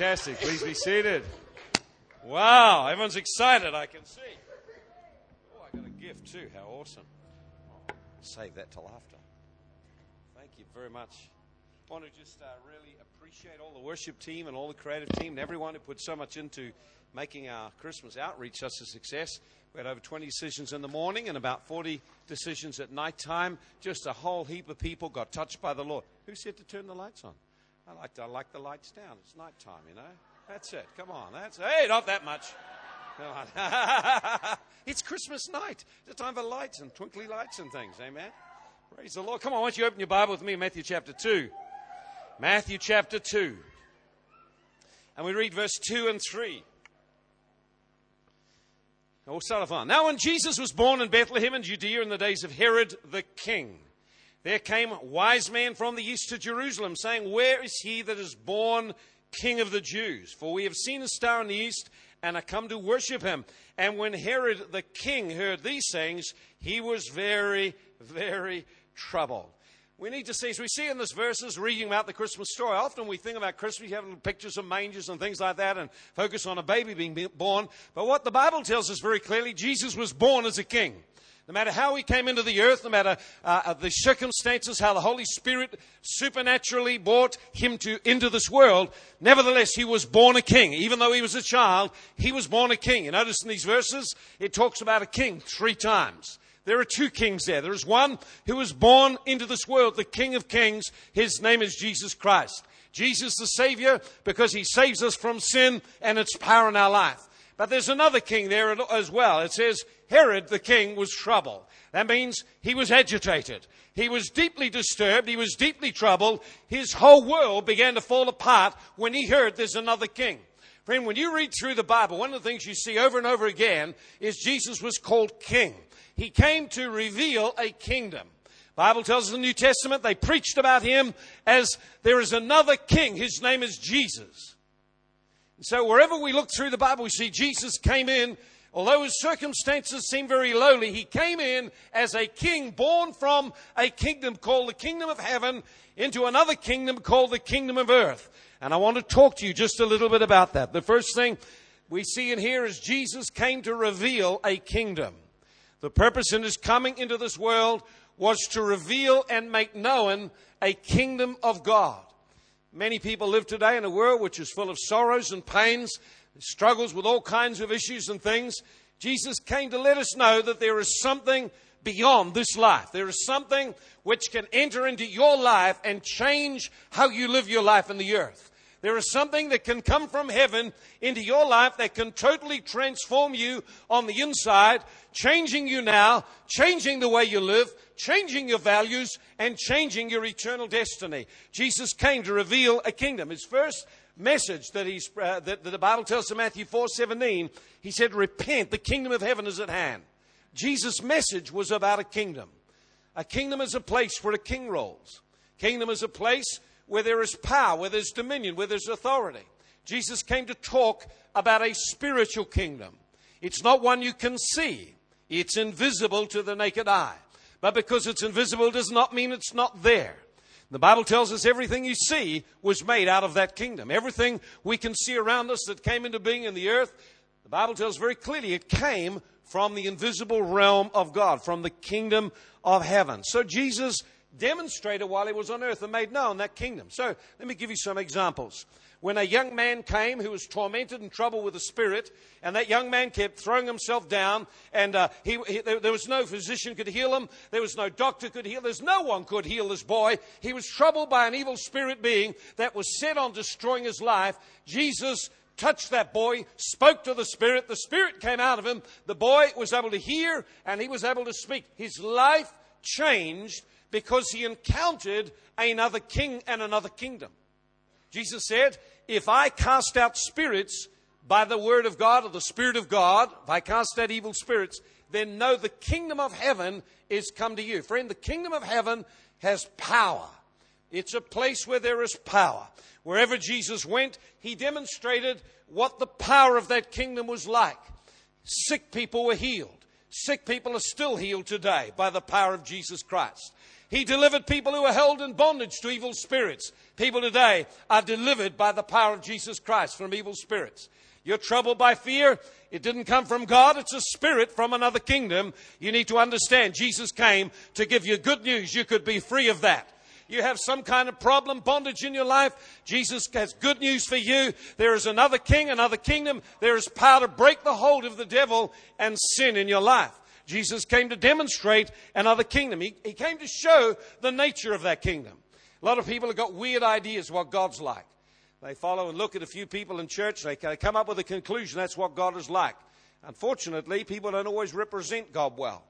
Fantastic. Please be seated. Wow, everyone's excited, I can see. Oh, I got a gift too. How awesome. Save that till after. Thank you very much. I want to just uh, really appreciate all the worship team and all the creative team and everyone who put so much into making our Christmas outreach such a success. We had over 20 decisions in the morning and about 40 decisions at night time. Just a whole heap of people got touched by the Lord. Who said to turn the lights on? I like, to, I like the lights down. It's night time, you know. That's it. Come on. That's hey, not that much. Come on. it's Christmas night. It's a time for lights and twinkly lights and things. Amen. Praise the Lord. Come on, why don't you open your Bible with me Matthew chapter 2. Matthew chapter 2. And we read verse 2 and 3. We'll start off on. Now, when Jesus was born in Bethlehem in Judea in the days of Herod the king, there came wise men from the east to Jerusalem, saying, Where is he that is born King of the Jews? For we have seen a star in the east and are come to worship him. And when Herod the king heard these things, he was very, very troubled. We need to see, as we see in this verses, reading about the Christmas story. Often we think about Christmas, you have pictures of mangers and things like that, and focus on a baby being born. But what the Bible tells us very clearly, Jesus was born as a king. No matter how he came into the earth, no matter uh, uh, the circumstances, how the Holy Spirit supernaturally brought him to, into this world, nevertheless, he was born a king. Even though he was a child, he was born a king. You notice in these verses, it talks about a king three times. There are two kings there. There is one who was born into this world, the King of Kings. His name is Jesus Christ. Jesus the Savior because he saves us from sin and its power in our life. But there's another king there as well. It says Herod the king was troubled. That means he was agitated. He was deeply disturbed. He was deeply troubled. His whole world began to fall apart when he heard there's another king. Friend, when you read through the Bible, one of the things you see over and over again is Jesus was called king. He came to reveal a kingdom. Bible tells us in the New Testament they preached about him as there is another king. His name is Jesus. So wherever we look through the Bible, we see Jesus came in Although his circumstances seem very lowly, he came in as a king born from a kingdom called the kingdom of heaven into another kingdom called the kingdom of earth. And I want to talk to you just a little bit about that. The first thing we see in here is Jesus came to reveal a kingdom. The purpose in his coming into this world was to reveal and make known a kingdom of God. Many people live today in a world which is full of sorrows and pains struggles with all kinds of issues and things, Jesus came to let us know that there is something beyond this life. There is something which can enter into your life and change how you live your life in the earth. There is something that can come from heaven into your life that can totally transform you on the inside, changing you now, changing the way you live, changing your values, and changing your eternal destiny. Jesus came to reveal a kingdom. His first message that, he's, uh, that, the Bible tells in Matthew 4 17, he said, Repent, the kingdom of heaven is at hand. Jesus' message was about a kingdom. A kingdom is a place where a king rules. Kingdom is a place where there is power, where there's dominion, where there's authority. Jesus came to talk about a spiritual kingdom. It's not one you can see. It's invisible to the naked eye. But because it's invisible does not mean it's not there. The Bible tells us everything you see was made out of that kingdom. Everything we can see around us that came into being in the earth, the Bible tells very clearly it came from the invisible realm of God, from the kingdom of heaven. So Jesus demonstrated while he was on earth and made known that kingdom. So let me give you some examples when a young man came who was tormented and troubled with a spirit, and that young man kept throwing himself down, and uh, he, he, there, was no physician could heal him, there was no doctor could heal, there's no one could heal this boy. He was troubled by an evil spirit being that was set on destroying his life. Jesus touched that boy, spoke to the spirit, the spirit came out of him, the boy was able to hear, and he was able to speak. His life changed because he encountered another king and another kingdom. Jesus said, If I cast out spirits by the word of God or the Spirit of God, if I cast out evil spirits, then know the kingdom of heaven is come to you. Friend, the kingdom of heaven has power. It's a place where there is power. Wherever Jesus went, he demonstrated what the power of that kingdom was like. Sick people were healed. Sick people are still healed today by the power of Jesus Christ. He delivered people who were held in bondage to evil spirits. People today are delivered by the power of Jesus Christ from evil spirits. You're troubled by fear. It didn't come from God. It's a spirit from another kingdom. You need to understand Jesus came to give you good news. You could be free of that. You have some kind of problem, bondage in your life. Jesus has good news for you. There is another king, another kingdom. There is power to break the hold of the devil and sin in your life. Jesus came to demonstrate another kingdom. He, he came to show the nature of that kingdom. A lot of people have got weird ideas what God's like. They follow and look at a few people in church, they come up with a conclusion that's what God is like. Unfortunately, people don't always represent God well.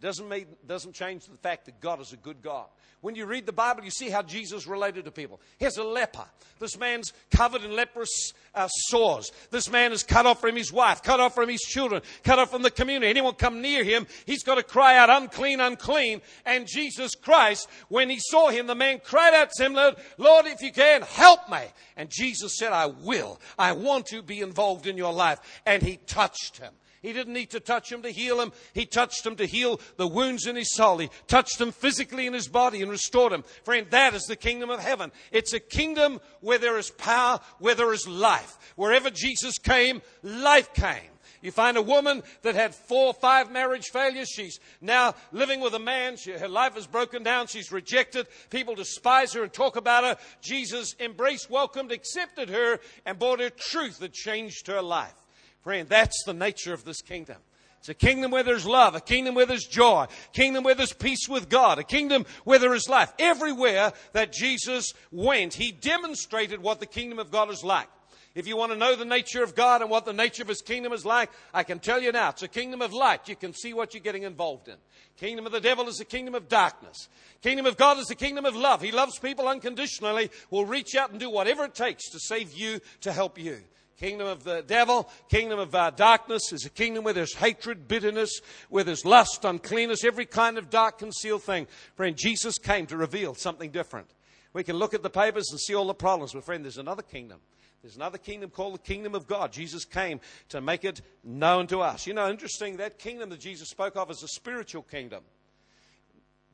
It doesn't, mean, doesn't change the fact that God is a good God. When you read the Bible, you see how Jesus related to people. Here's a leper. This man's covered in leprous uh, sores. This man is cut off from his wife, cut off from his children, cut off from the community. Anyone come near him, he's got to cry out, unclean, unclean. And Jesus Christ, when he saw him, the man cried out to him, Lord, Lord, if you can, help me. And Jesus said, I will. I want to be involved in your life. And he touched him. He didn't need to touch him to heal him. He touched him to heal the wounds in his soul. He touched him physically in his body and restored him. Friend, that is the kingdom of heaven. It's a kingdom where there is power, where there is life. Wherever Jesus came, life came. You find a woman that had four or five marriage failures. She's now living with a man. She, her life is broken down. She's rejected. People despise her and talk about her. Jesus embraced, welcomed, accepted her, and brought her truth that changed her life. Friend, that's the nature of this kingdom. It's a kingdom where there's love, a kingdom where there's joy, a kingdom where there's peace with God, a kingdom where there is life. Everywhere that Jesus went, he demonstrated what the kingdom of God is like. If you want to know the nature of God and what the nature of His kingdom is like, I can tell you now, it's a kingdom of light. You can see what you're getting involved in. Kingdom of the devil is a kingdom of darkness. Kingdom of God is the kingdom of love. He loves people unconditionally, will reach out and do whatever it takes to save you, to help you. Kingdom of the devil, kingdom of uh, darkness is a kingdom where there's hatred, bitterness, where there's lust, uncleanness, every kind of dark, concealed thing. Friend, Jesus came to reveal something different. We can look at the papers and see all the problems, but friend, there's another kingdom. There's another kingdom called the kingdom of God. Jesus came to make it known to us. You know, interesting, that kingdom that Jesus spoke of is a spiritual kingdom.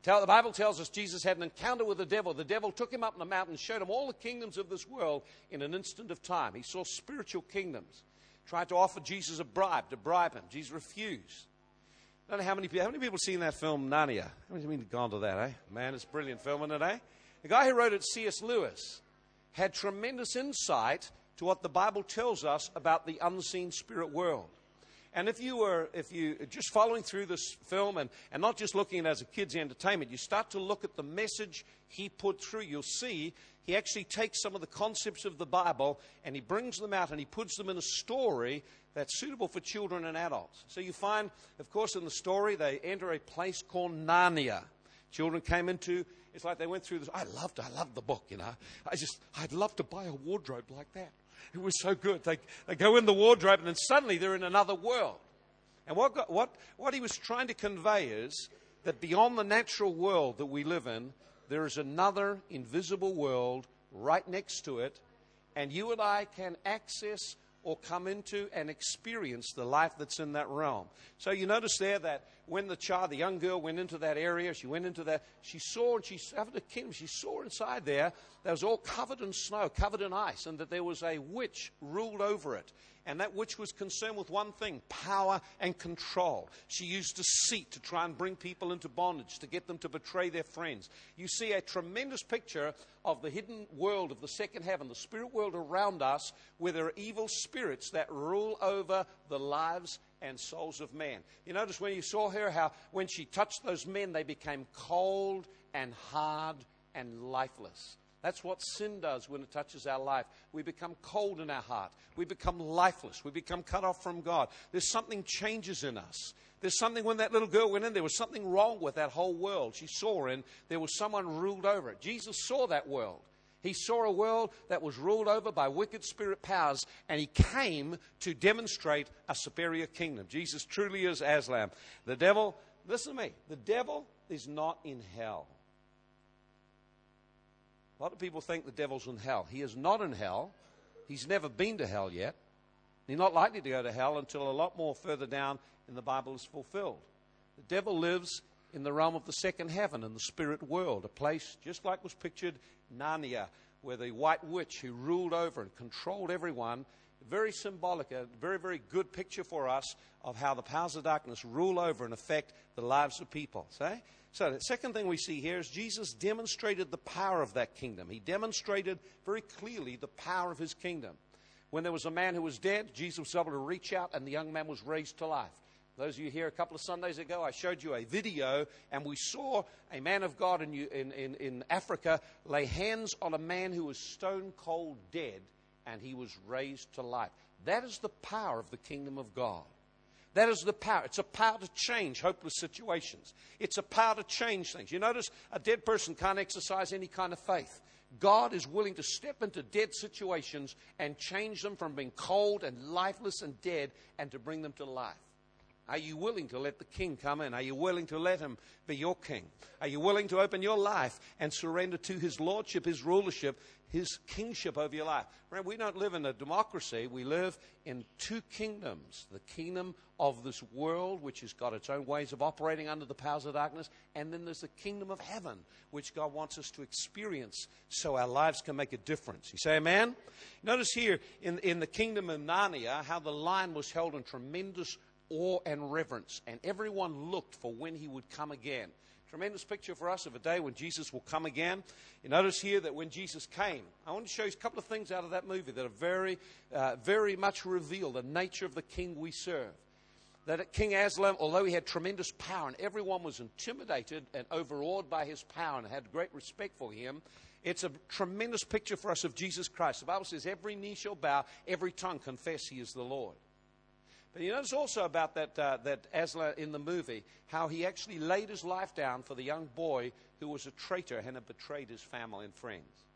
Tell, the Bible tells us Jesus had an encounter with the devil. The devil took him up in the mountain, showed him all the kingdoms of this world in an instant of time. He saw spiritual kingdoms. Tried to offer Jesus a bribe to bribe him. Jesus refused. I don't know how many people, how many people seen that film Narnia? How many you gone to that, eh? Man, it's a brilliant film, isn't it, eh? The guy who wrote it, C.S. Lewis, had tremendous insight to what the Bible tells us about the unseen spirit world. And if you were, if you just following through this film and, and not just looking at it as a kid's entertainment, you start to look at the message he put through, you'll see he actually takes some of the concepts of the Bible and he brings them out and he puts them in a story that's suitable for children and adults. So you find, of course, in the story, they enter a place called Narnia. Children came into, it's like they went through this. I loved, I loved the book, you know. I just, I'd love to buy a wardrobe like that. It was so good. They, they go in the wardrobe and then suddenly they're in another world. And what, got, what, what he was trying to convey is that beyond the natural world that we live in, there is another invisible world right next to it, and you and I can access or come into and experience the life that's in that realm. So you notice there that when the child, the young girl, went into that area, she went into that, she saw and she having a kingdom, she saw inside there that was all covered in snow, covered in ice, and that there was a witch ruled over it. And that witch was concerned with one thing power and control. She used deceit to try and bring people into bondage, to get them to betray their friends. You see a tremendous picture of the hidden world of the second heaven, the spirit world around us, where there are evil spirits that rule over the lives and souls of men. You notice when you saw her, how when she touched those men, they became cold and hard and lifeless. That's what sin does when it touches our life. We become cold in our heart. We become lifeless. We become cut off from God. There's something changes in us. There's something when that little girl went in, there was something wrong with that whole world. She saw in, there was someone ruled over it. Jesus saw that world. He saw a world that was ruled over by wicked spirit powers, and he came to demonstrate a superior kingdom. Jesus truly is Aslan. The devil, listen to me, the devil is not in hell. A lot of people think the devil's in hell. He is not in hell. He's never been to hell yet. He's not likely to go to hell until a lot more further down in the Bible is fulfilled. The devil lives in the realm of the second heaven, in the spirit world, a place just like was pictured Narnia, where the white witch who ruled over and controlled everyone, very symbolic, a very, very good picture for us of how the powers of darkness rule over and affect the lives of people. See? So, the second thing we see here is Jesus demonstrated the power of that kingdom. He demonstrated very clearly the power of his kingdom. When there was a man who was dead, Jesus was able to reach out and the young man was raised to life. Those of you here a couple of Sundays ago, I showed you a video, and we saw a man of God in, in, in, in, Africa lay hands on a man who was stone cold dead, and he was raised to life. That is the power of the kingdom of God. That is the power. It's a power to change hopeless situations. It's a power to change things. You notice a dead person can't exercise any kind of faith. God is willing to step into dead situations and change them from being cold and lifeless and dead and to bring them to life. Are you willing to let the king come in? Are you willing to let him be your king? Are you willing to open your life and surrender to his lordship, his rulership, his kingship over your life? Remember, we don't live in a democracy. We live in two kingdoms the kingdom of this world, which has got its own ways of operating under the powers of darkness, and then there's the kingdom of heaven, which God wants us to experience so our lives can make a difference. You say amen? Notice here in, in the kingdom of Narnia how the lion was held in tremendous awe and reverence, and everyone looked for when he would come again. Tremendous picture for us of a day when Jesus will come again. You notice here that when Jesus came, I want to show you a couple of things out of that movie that are very, uh, very much reveal the nature of the king we serve. That King Aslan, although he had tremendous power and everyone was intimidated and overawed by his power and had great respect for him, it's a tremendous picture for us of Jesus Christ. The Bible says, every knee shall bow, every tongue confess he is the Lord. But you notice also about that, uh, that Aslan in the movie, how he actually laid his life down for the young boy who was a traitor and had betrayed his family and friends.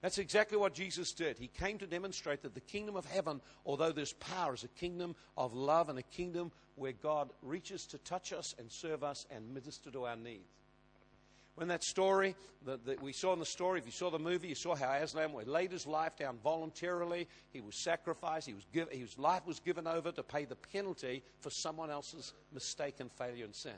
That's exactly what Jesus did. He came to demonstrate that the kingdom of heaven, although there's power, is a kingdom of love and a kingdom where God reaches to touch us and serve us and minister to our needs. When that story that, we saw in the story, if you saw the movie, you saw how Aslan laid his life down voluntarily. He was sacrificed. He was give, his life was given over to pay the penalty for someone else's mistake and failure and sin.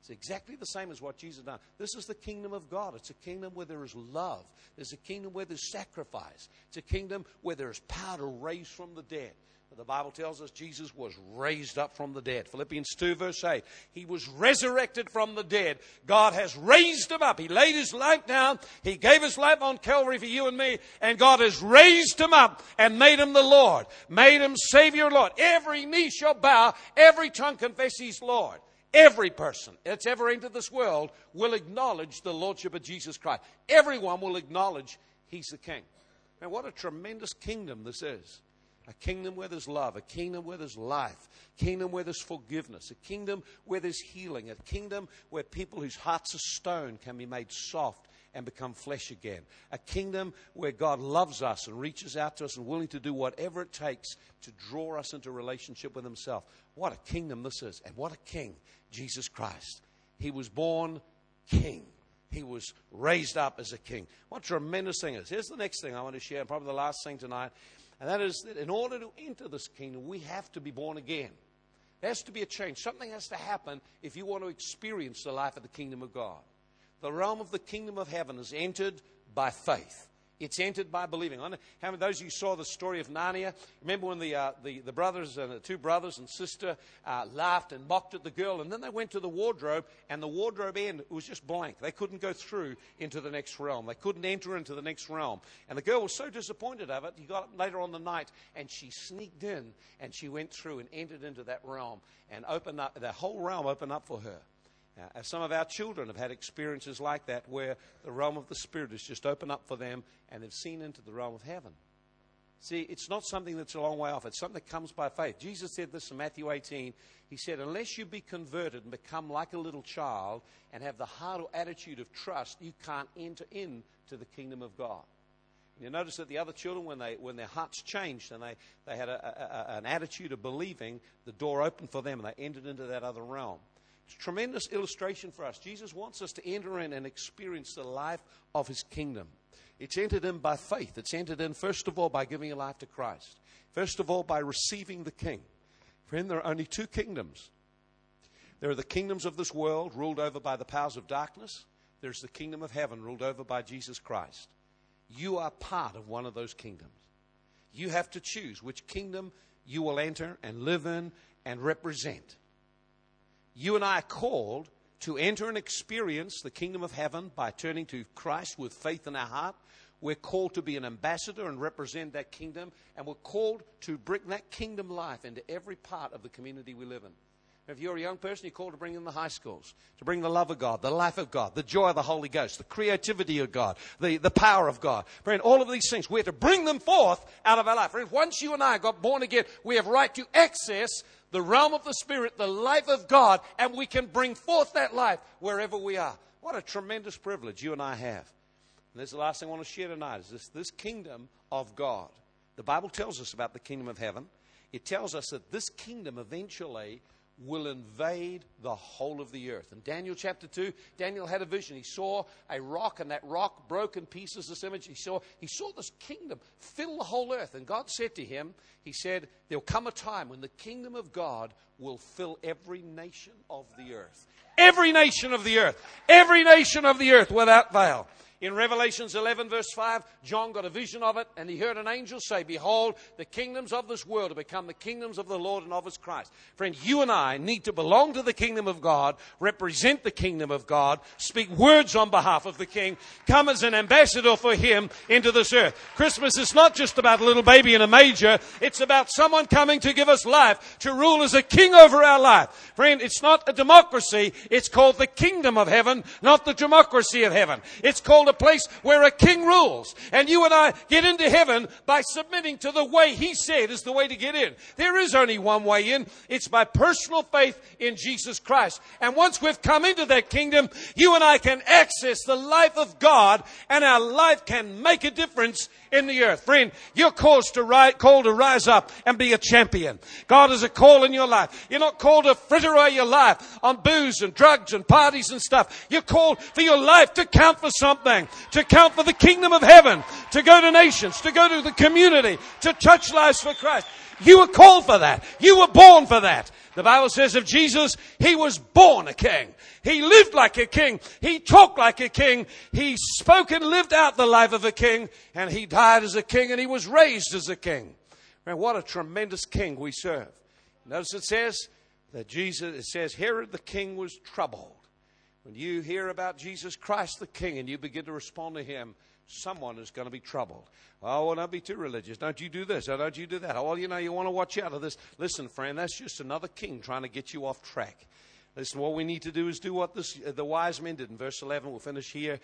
It's exactly the same as what Jesus done. This is the kingdom of God. It's a kingdom where there is love. There's a kingdom where there's sacrifice. It's a kingdom where there is power to raise from the dead. The Bible tells us Jesus was raised up from the dead. Philippians 2, verse 8. He was resurrected from the dead. God has raised him up. He laid his life down. He gave his life on Calvary for you and me. And God has raised him up and made him the Lord, made him Savior Lord. Every knee shall bow, every tongue confess he's Lord. Every person that's ever entered this world will acknowledge the Lordship of Jesus Christ. Everyone will acknowledge he's the King. And what a tremendous kingdom this is. A kingdom where there's love, a kingdom where there's life, a kingdom where there's forgiveness, a kingdom where there's healing, a kingdom where people whose hearts are stone can be made soft and become flesh again. A kingdom where God loves us and reaches out to us and willing to do whatever it takes to draw us into relationship with Himself. What a kingdom this is, and what a king, Jesus Christ. He was born king. He was raised up as a king. What a tremendous thing is. Here's the next thing I want to share, probably the last thing tonight. And that is that in order to enter this kingdom, we have to be born again. There has to be a change. Something has to happen if you want to experience the life of the kingdom of God. The realm of the kingdom of heaven is entered by faith. It's entered by believing. How many of those of you saw the story of Narnia? Remember when the, uh, the, the, brothers and the two brothers and sister uh, laughed and mocked at the girl, and then they went to the wardrobe, and the wardrobe end was just blank. They couldn't go through into the next realm. They couldn't enter into the next realm. And the girl was so disappointed of it, he got up later on the night, and she sneaked in, and she went through and entered into that realm, and opened up, the whole realm opened up for her. Uh, some of our children have had experiences like that where the realm of the Spirit has just opened up for them and they've seen into the realm of heaven. See, it's not something that's a long way off. It's something that comes by faith. Jesus said this in Matthew 18. He said, Unless you be converted and become like a little child and have the heart or attitude of trust, you can't enter into the kingdom of God. And you notice that the other children, when, they, when their hearts changed and they, they had a, a, an attitude of believing, the door opened for them and they entered into that other realm. Tremendous illustration for us. Jesus wants us to enter in and experience the life of his kingdom. It's entered in by faith. It's entered in, first of all, by giving your life to Christ. First of all, by receiving the King. Friend, there are only two kingdoms. There are the kingdoms of this world ruled over by the powers of darkness. There's the kingdom of heaven ruled over by Jesus Christ. You are part of one of those kingdoms. You have to choose which kingdom you will enter and live in and represent. You and I are called to enter and experience the kingdom of heaven by turning to Christ with faith in our heart. We're called to be an ambassador and represent that kingdom, and we're called to bring that kingdom life into every part of the community we live in. If you're a young person, you're called to bring in the high schools, to bring the love of God, the life of God, the joy of the Holy Ghost, the creativity of God, the, the power of God. Friend, all of these things, we're to bring them forth out of our life. Friend, once you and I got born again, we have right to access the realm of the Spirit, the life of God, and we can bring forth that life wherever we are. What a tremendous privilege you and I have. And this is the last thing I want to share tonight is this, this kingdom of God. The Bible tells us about the kingdom of heaven. It tells us that this kingdom eventually will invade the whole of the earth. In Daniel chapter 2, Daniel had a vision. He saw a rock, and that rock broke in pieces, this image. He saw, he saw this kingdom fill the whole earth. And God said to him, He said, There'll come a time when the kingdom of God will fill every nation of the earth. Every nation of the earth. Every nation of the earth without veil. In Revelations 11, verse 5, John got a vision of it, and he heard an angel say, Behold, the kingdoms of this world have become the kingdoms of the Lord and of his Christ. Friend, you and I need to belong to the kingdom of God, represent the kingdom of God, speak words on behalf of the king, come as an ambassador for him into this earth. Christmas is not just about a little baby in a manger, it's about someone coming to give us life, to rule as a king over our life. Friend, it's not a democracy, it's called the kingdom of heaven, not the democracy of heaven. It's called a place where a king rules. And you and I get into heaven by submitting to the way he said is the way to get in. There is only one way in. It's by personal faith in Jesus Christ. And once we've come into that kingdom, you and I can access the life of God and our life can make a difference in the earth. Friend, you're called to, rise, called to rise up and be a champion. God has a call in your life. You're not called to fritter away your life on booze and drugs and parties and stuff. You're called for your life to count for something, to count for the kingdom of heaven, to go to nations, to go to the community, to touch lives for Christ. You were called for that. You were born for that. The Bible says of Jesus, He was born a king. He lived like a king. He talked like a king. He spoke and lived out the life of a king. And He died as a king and He was raised as a king. Man, what a tremendous king we serve. Notice it says that Jesus, it says Herod the king was troubled. When you hear about Jesus Christ the king and you begin to respond to Him, someone is going to be troubled. Oh, well, don't be too religious. Don't you do this. Oh, don't you do that. Oh, well, you know, you want to watch out of this. Listen, friend, that's just another king trying to get you off track. Listen, what we need to do is do what this, uh, the wise men did in verse 11. We'll finish here.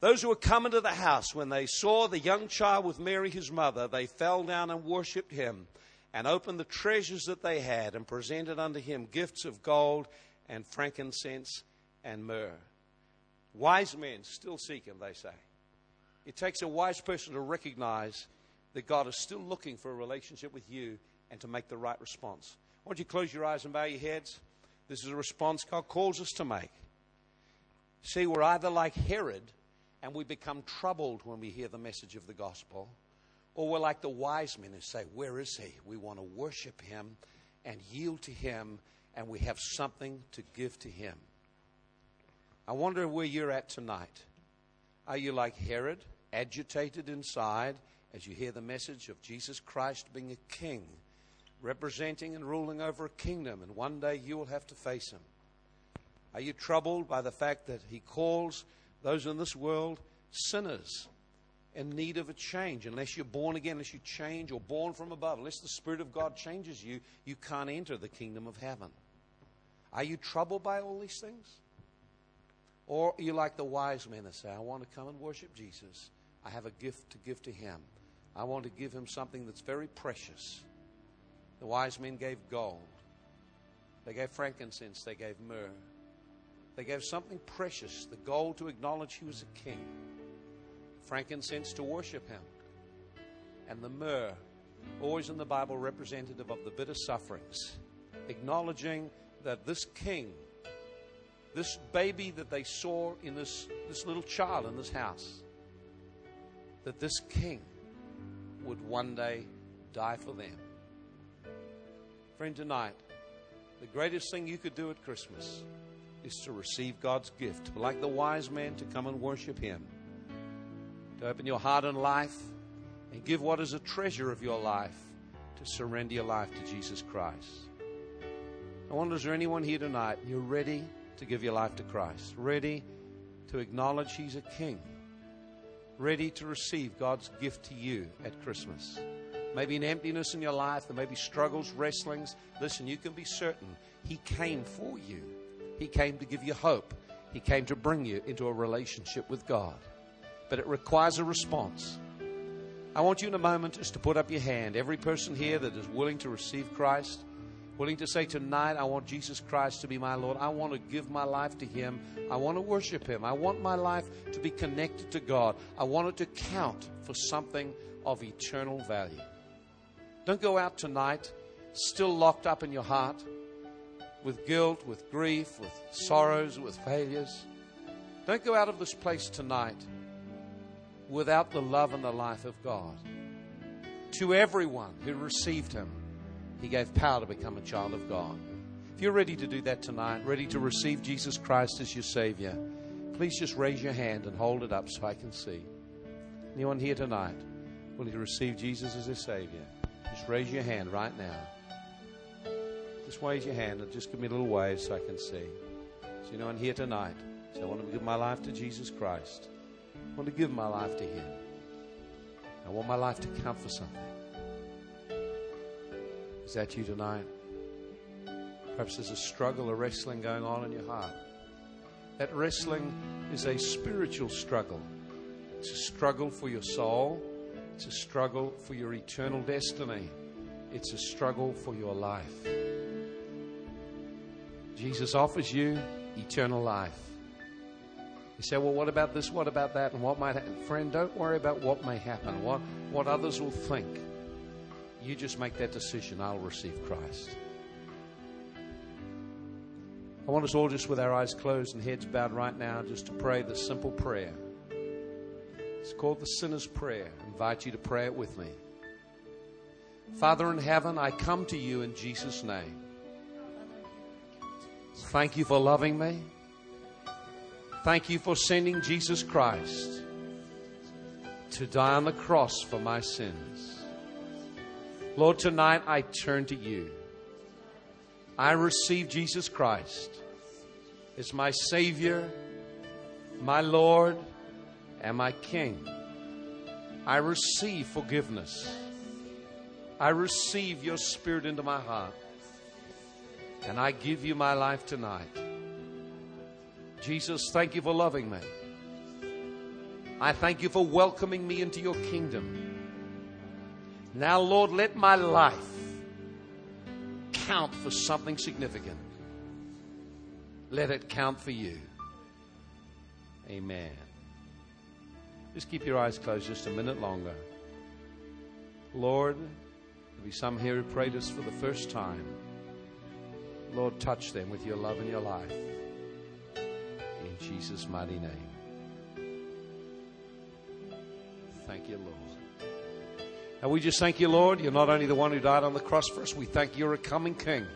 Those who were coming to the house, when they saw the young child with Mary, his mother, they fell down and worshipped him and opened the treasures that they had and presented unto him gifts of gold and frankincense and myrrh. Wise men still seek him, they say. It takes a wise person to recognize that God is still looking for a relationship with you and to make the right response. Why don't you close your eyes and bow your heads? This is a response God calls us to make. See, we're either like Herod and we become troubled when we hear the message of the gospel, or we're like the wise men who say, Where is he? We want to worship him and yield to him, and we have something to give to him. I wonder where you're at tonight. Are you like Herod, agitated inside as you hear the message of Jesus Christ being a king, representing and ruling over a kingdom, and one day you will have to face him? Are you troubled by the fact that he calls those in this world sinners in need of a change? Unless you're born again, unless you change or born from above, unless the Spirit of God changes you, you can't enter the kingdom of heaven. Are you troubled by all these things? Or you like the wise men that say, I want to come and worship Jesus. I have a gift to give to him. I want to give him something that's very precious. The wise men gave gold, they gave frankincense, they gave myrrh. They gave something precious the gold to acknowledge he was a king, frankincense to worship him, and the myrrh, always in the Bible representative of the bitter sufferings, acknowledging that this king this baby that they saw in this, this little child in this house, that this king would one day die for them. Friend, tonight, The greatest thing you could do at Christmas is to receive God's gift, like the wise man, to come and worship Him, to open your heart and life and give what is a treasure of your life to surrender your life to Jesus Christ. I wonder, is there anyone here tonight? You're ready to give your life to Christ, ready to acknowledge He's a King, ready to receive God's gift to you at Christmas. Maybe an emptiness in your life, there may be struggles, wrestlings. Listen, you can be certain He came for you. He came to give you hope. He came to bring you into a relationship with God. But it requires a response. I want you in a moment just to put up your hand. Every person here that is willing to receive Christ, willing to say, Tonight, I want Jesus Christ to be my Lord. I want to give my life to Him. I want to worship Him. I want my life to be connected to God. I want it to count for something of eternal value. Don't go out tonight still locked up in your heart with guilt, with grief, with sorrows, with failures. Don't go out of this place tonight without the love and the life of God. To everyone who received Him, He gave power to become a child of God. If you're ready to do that tonight, ready to receive Jesus Christ as your Savior, please just raise your hand and hold it up so I can see. Anyone here tonight willing to receive Jesus as their Savior? Just raise your hand right now. Just raise your hand and just give me a little wave so I can see. So, anyone here tonight? So I want to give my life to Jesus Christ. I want to give my life to Him. I want my life to count for something. Is that you tonight? Perhaps there's a struggle, a wrestling going on in your heart. That wrestling is a spiritual struggle. It's a struggle for your soul. It's a struggle for your eternal destiny. It's a struggle for your life. Jesus offers you eternal life. You say, well, what about this? What about that? And what might happen? Friend, don't worry about what may happen, what, what others will think. You just make that decision. I'll receive Christ. I want us all just with our eyes closed and heads bowed right now just to pray this simple prayer. It's called the sinner's prayer. I invite you to pray it with me. Father in heaven, I come to you in Jesus' name. Thank you for loving me. Thank you for sending Jesus Christ to die on the cross for my sins. Lord, tonight I turn to you. I receive Jesus Christ as my Savior, my Lord, and my King. I receive forgiveness. I receive your Spirit into my heart. And I give you my life tonight. Jesus, thank you for loving me. I thank you for welcoming me into your kingdom. Now, Lord, let my life count for something significant. Let it count for you. Amen. Just keep your eyes closed just a minute longer. Lord, there'll be some here who prayed this for the first time. Lord, touch them with your love and your life. In Jesus' mighty name. Thank you, Lord. And we just thank you, Lord. You're not only the one who died on the cross for us, we thank you, you're a coming King.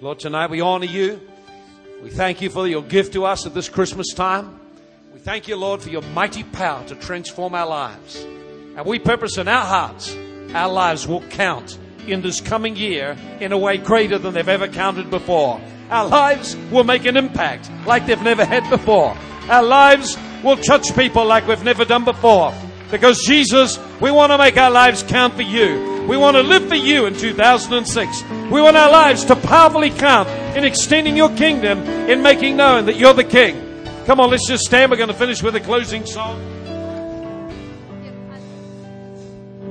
Lord, tonight we honor you. We thank you for your gift to us at this Christmas time. We thank you, Lord, for your mighty power to transform our lives. And we purpose in our hearts, our lives will count in this coming year in a way greater than they've ever counted before. Our lives will make an impact like they've never had before. Our lives will touch people like we've never done before. Because Jesus, we want to make our lives count for you. We want to live for you in 2006. We want our lives to powerfully count in extending your kingdom, in making known that you're the King. Come on, let's just stand. We're going to finish with a closing song.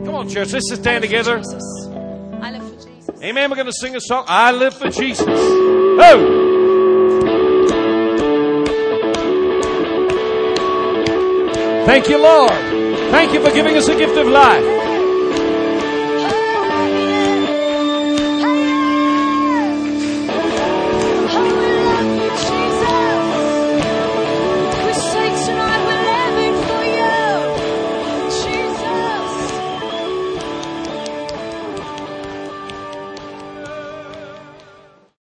Come on, church, let's just stand together. I live for Jesus. Amen. We're going to sing a song. I live for Jesus. Oh! Thank you, Lord. Thank you for giving us a gift of life.